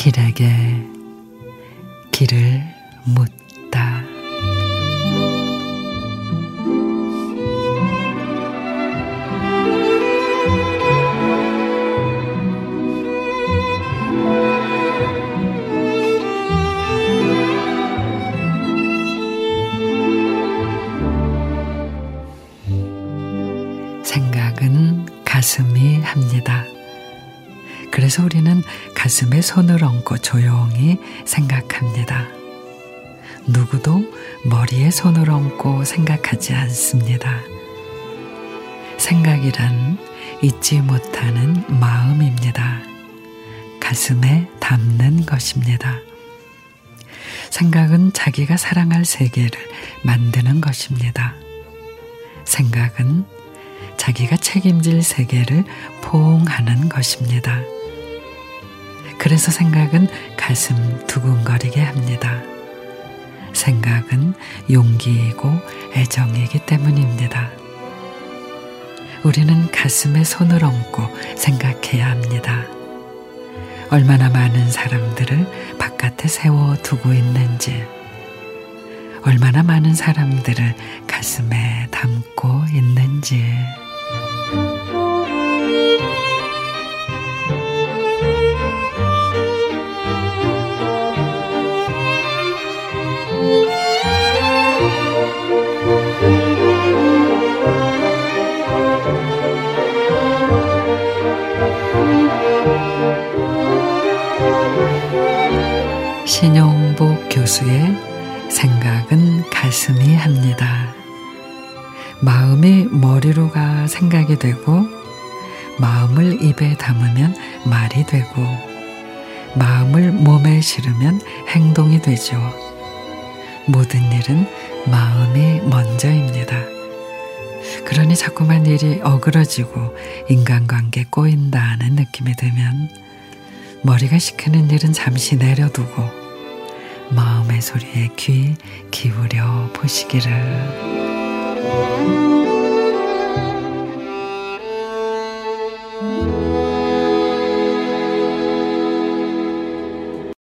길에게 길을 묻 가슴이 합니다. 그래서 우리는 가슴에 손을 얹고 조용히 생각합니다. 누구도 머리에 손을 얹고 생각하지 않습니다. 생각이란 잊지 못하는 마음입니다. 가슴에 담는 것입니다. 생각은 자기가 사랑할 세계를 만드는 것입니다. 생각은 자기가 책임질 세계를 포옹하는 것입니다. 그래서 생각은 가슴 두근거리게 합니다. 생각은 용기이고 애정이기 때문입니다. 우리는 가슴에 손을 얹고 생각해야 합니다. 얼마나 많은 사람들을 바깥에 세워두고 있는지, 얼마나 많은 사람들을 가슴에 담고 있는지. 신용복 교수의 생각은 가슴이 합니다. 마음이 머리로 가 생각이 되고, 마음을 입에 담으면 말이 되고, 마음을 몸에 실으면 행동이 되죠. 모든 일은 마음이 먼저입니다. 그러니 자꾸만 일이 어그러지고 인간관계 꼬인다는 느낌이 들면 머리가 시키는 일은 잠시 내려두고 마음의 소리에 귀 기울여 보시기를.